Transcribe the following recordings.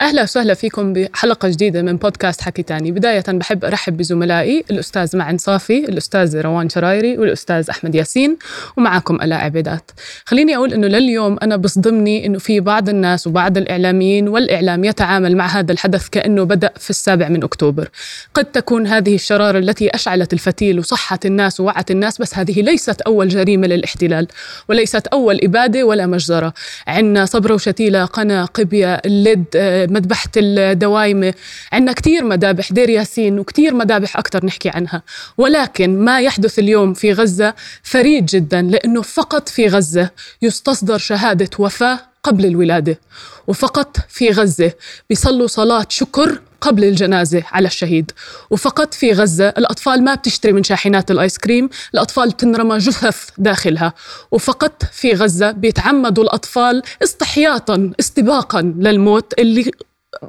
أهلا وسهلا فيكم بحلقة جديدة من بودكاست حكي تاني. بداية بحب أرحب بزملائي الأستاذ معن صافي الأستاذ روان شرايري والأستاذ أحمد ياسين ومعكم ألاء عبيدات خليني أقول أنه لليوم أنا بصدمني أنه في بعض الناس وبعض الإعلاميين والإعلام يتعامل مع هذا الحدث كأنه بدأ في السابع من أكتوبر. قد تكون هذه الشرارة التي أشعلت الفتيل وصحت الناس ووعت الناس بس هذه ليست أول جريمة للاحتلال وليست أول إبادة ولا مجزرة. عندنا صبرة وشتيلة قنا قبية اللد مذبحة الدوايمة عندنا كتير مذابح دير ياسين وكتير مذابح أكثر نحكي عنها. ولكن ما يحدث اليوم في غزة فريد جدا لأنه فقط في غزة يستصدر شهادة وفاة قبل الولادة. وفقط في غزة بيصلوا صلاة شكر قبل الجنازة على الشهيد. وفقط في غزة الأطفال ما بتشتري من شاحنات الآيس كريم الأطفال تنرمى جثث داخلها. وفقط في غزة بيتعمدوا الأطفال استحياطا استباقا للموت اللي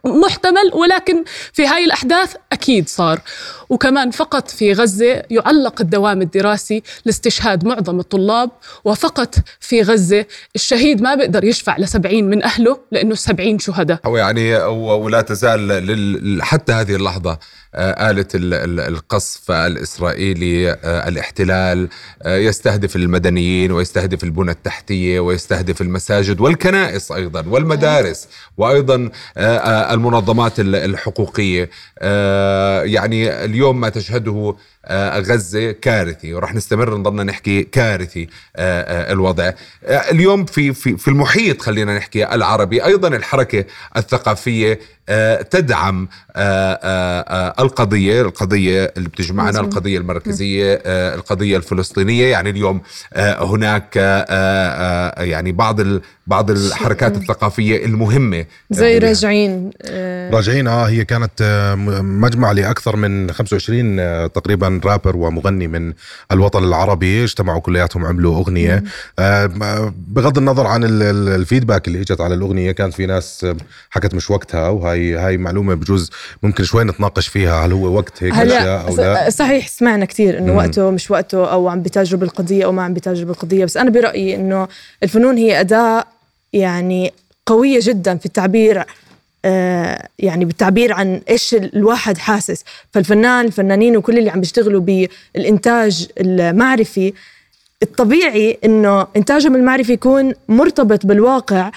محتمل ولكن في هاي الأحداث أكيد صار. وكمان فقط في غزة يعلق الدوام الدراسي لاستشهاد معظم الطلاب وفقط في غزة الشهيد ما بيقدر يشفع لسبعين من أهله لأنه سبعين شهداء. يعني ولا تزال حتى هذه اللحظة آه، آلة القصف الإسرائيلي آه، الاحتلال آه، يستهدف المدنيين ويستهدف البنى التحتية ويستهدف المساجد والكنائس أيضا والمدارس وأيضا المنظمات الحقوقية. يعني اليوم ما تشهده غزة كارثي ورح نستمر نضلنا نحكي كارثي الوضع. اليوم في في في المحيط خلينا نحكي العربي. أيضا الحركة الثقافية تدعم القضية القضية اللي بتجمعنا القضية المركزية القضية الفلسطينية. يعني اليوم هناك يعني بعض بعض الحركات الثقافية المهمة زي راجعين راجعين آه هي كانت مجمع لأكثر من 25 تقريبا رابر ومغني من الوطن العربي اجتمعوا كلياتهم عملوا أغنية. بغض النظر عن الفيدباك اللي إجت على الأغنية كانت في ناس حكت مش وقتها وهي هاي معلومة بجوز ممكن شوي نتناقش فيها. هل هو وقت هيك أشياء أو لا؟ صحيح سمعنا كثير إنه وقته مش وقته أو عم بتجرب القضية أو ما عم بتجرب القضية بس أنا برأيي إنه الفنون هي أداة يعني قوية جدا في التعبير آه يعني بالتعبير عن إيش الواحد حاسس. فالفنان الفنانين وكل اللي عم بيشتغلوا بالإنتاج المعرفي الطبيعي إنه إنتاجهم المعرفي يكون مرتبط بالواقع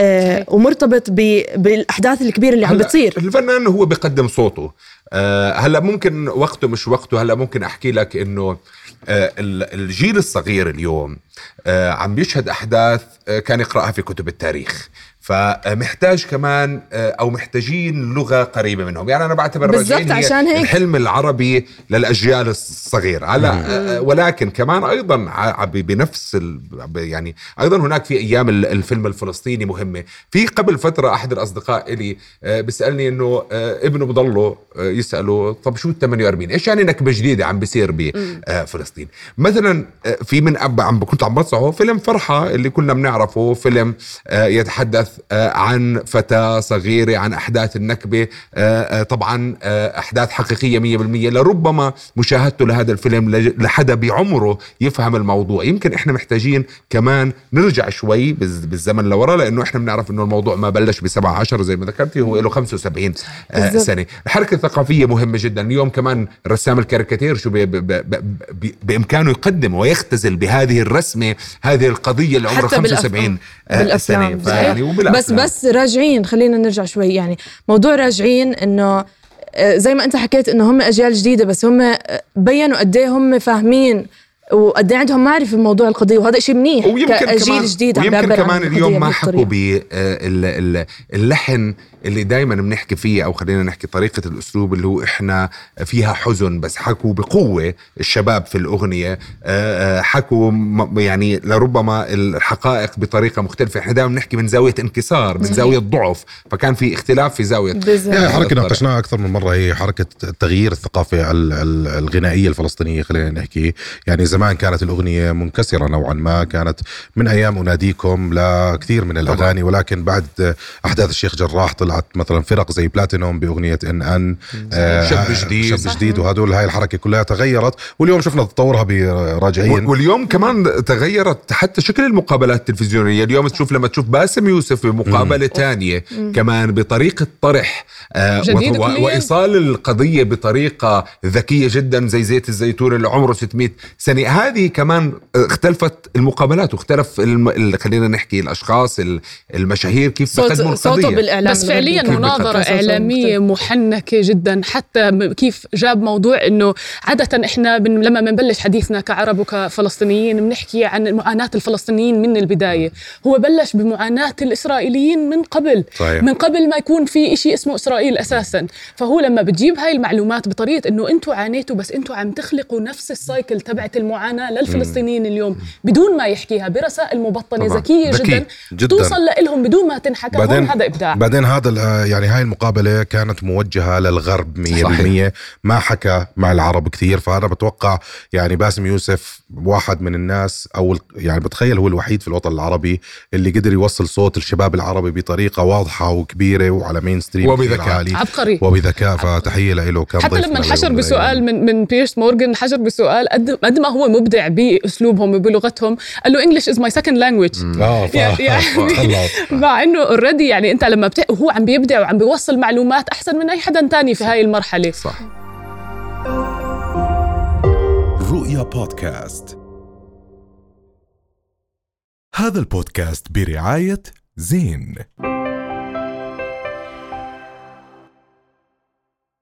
آه ومرتبط بالأحداث الكبيرة اللي عم بتصير. الفنان هو بيقدم صوته. آه هلأ ممكن وقته مش وقته هلأ ممكن أحكي لك إنه آه الجيل الصغير اليوم آه عم بيشهد أحداث آه كان يقرأها في كتب التاريخ. فمحتاج كمان آه، أو محتاجين لغة قريبة منهم. يعني أنا بعتبر بالضبط عشان هيك. الحلم العربي للأجيال الصغيرة. هلا آه، ولكن كمان أيضا بنفس يعني أيضا هناك في أيام الفيلم الفلسطيني مهمة. في قبل فترة أحد الأصدقاء لي آه، بيسألني إنه ابنه بضله يسأله طب شو ال 48 إيش يعني نكبه جديده عم بيصير بفلسطين مثلا في من عم كنت عم بصعه فيلم فرحة اللي كنا بنعرفه فيلم يتحدث آه، عن فتاة صغيرة عن أحداث النكبة. آه، آه، طبعا أحداث حقيقية مية بالمية. لربما مشاهدته لهذا الفيلم لحدا بعمره يفهم الموضوع. يمكن إحنا محتاجين كمان نرجع شوي بالزمن لورا لأنه إحنا بنعرف أنه الموضوع ما بلش بسبعة عشر زي ما ذكرتي هو له 75 سنة. الحركة الثقافية مهمة جدا. اليوم كمان رسام الكاريكاتير شو بي بي بي بإمكانه يقدم ويختزل بهذه الرسمة هذه القضية اللي عمرها 75 سنة. فيعني بس بس راجعين خلينا نرجع شوي. يعني موضوع راجعين إنه آه، زي ما أنت حكيت إنه هم أجيال جديدة بس هم آه، بينوا قد إيه هم فاهمين وقد إيه عندهم معرفة بموضوع القضية وهذا شيء منيح ويمكن كمان جديد ويمكن كمان اليوم ما حكوا باللحن اللي دائما بنحكي فيه أو خلينا نحكي طريقة الأسلوب اللي هو إحنا فيها حزن بس حكوا بقوة الشباب في الأغنية آه، آه، حكوا يعني لربما الحقائق بطريقة مختلفة. إحنا دائما بنحكي من زاوية انكسار من زاوية ضعف فكان في اختلاف في زاوية يعني حركة ناقشناها أكثر من مرة هي حركة التغيير الثقافة الغنائية الفلسطينية خلينا نحكي. يعني زمان زمان كانت الأغنية منكسرة نوعا ما كانت من أيام أناديكم لكثير من الأغاني ولكن بعد أحداث الشيخ جراح طلعت مثلا فرق زي بلاتينوم بأغنية إن أن شاب جديد. شاب جديد وهدول هاي الحركة كلها تغيرت واليوم شفنا تطورها براجعين. واليوم كمان تغيرت حتى شكل المقابلات التلفزيونية. اليوم تشوف لما تشوف باسم يوسف بمقابلة ثانية كمان بطريقة طرح آه. وإيصال القضية بطريقة ذكية جدا زي زيت الزيتون اللي عمره 600 سنة هذه كمان اختلفت المقابلات واختلف الم... ال- خلينا نحكي الأشخاص ال- المشاهير كيف صوت بيقدموا صوته القضية. بالإعلام بس فعليا صوته إعلامية مختلف. محنكة جدا. حتى كيف جاب موضوع إنه عادة إحنا بن لما بنبلش حديثنا كعرب وكفلسطينيين بنحكي عن معاناة الفلسطينيين من البداية. هو بلش بمعاناة الإسرائيليين من قبل. صحيح. من قبل ما يكون في إشي اسمه إسرائيل أساسا. فهو لما بتجيب هاي المعلومات بطريقة إنه أنتوا عانيتوا بس أنتوا عم تخلقوا نفس السايكل تبعت المعاناة للفلسطينيين اليوم بدون ما يحكيها برسائل مبطنة طبعاً. ذكية ذكي. جدا, جداً. توصل لهم بدون ما تنحكى هون هذا إبداع بعدين هذا ال- يعني هاي المقابلة كانت موجهة للغرب 100% صحيح. ما حكى مع العرب كثير فأنا بتوقع يعني باسم يوسف واحد من الناس أو يعني بتخيل هو الوحيد في الوطن العربي اللي قدر يوصل صوت الشباب العربي بطريقة واضحة وكبيرة وعلى مين ستريم وبذكاء. عالي عبقري. وبذكاء فتحية له كان حتى لما انحشر بسؤال. من من بيرس مورغان حشر بسؤال قد قد ما هو مبدع بأسلوبهم وبلغتهم. قال له English is my second language. مع إنه already يعني أنت لما بت... وهو عم بيبدع وعم بيوصل معلومات أحسن من أي حدا تاني في هاي المرحلة. صح. رؤيا بودكاست. هذا البودكاست برعاية زين.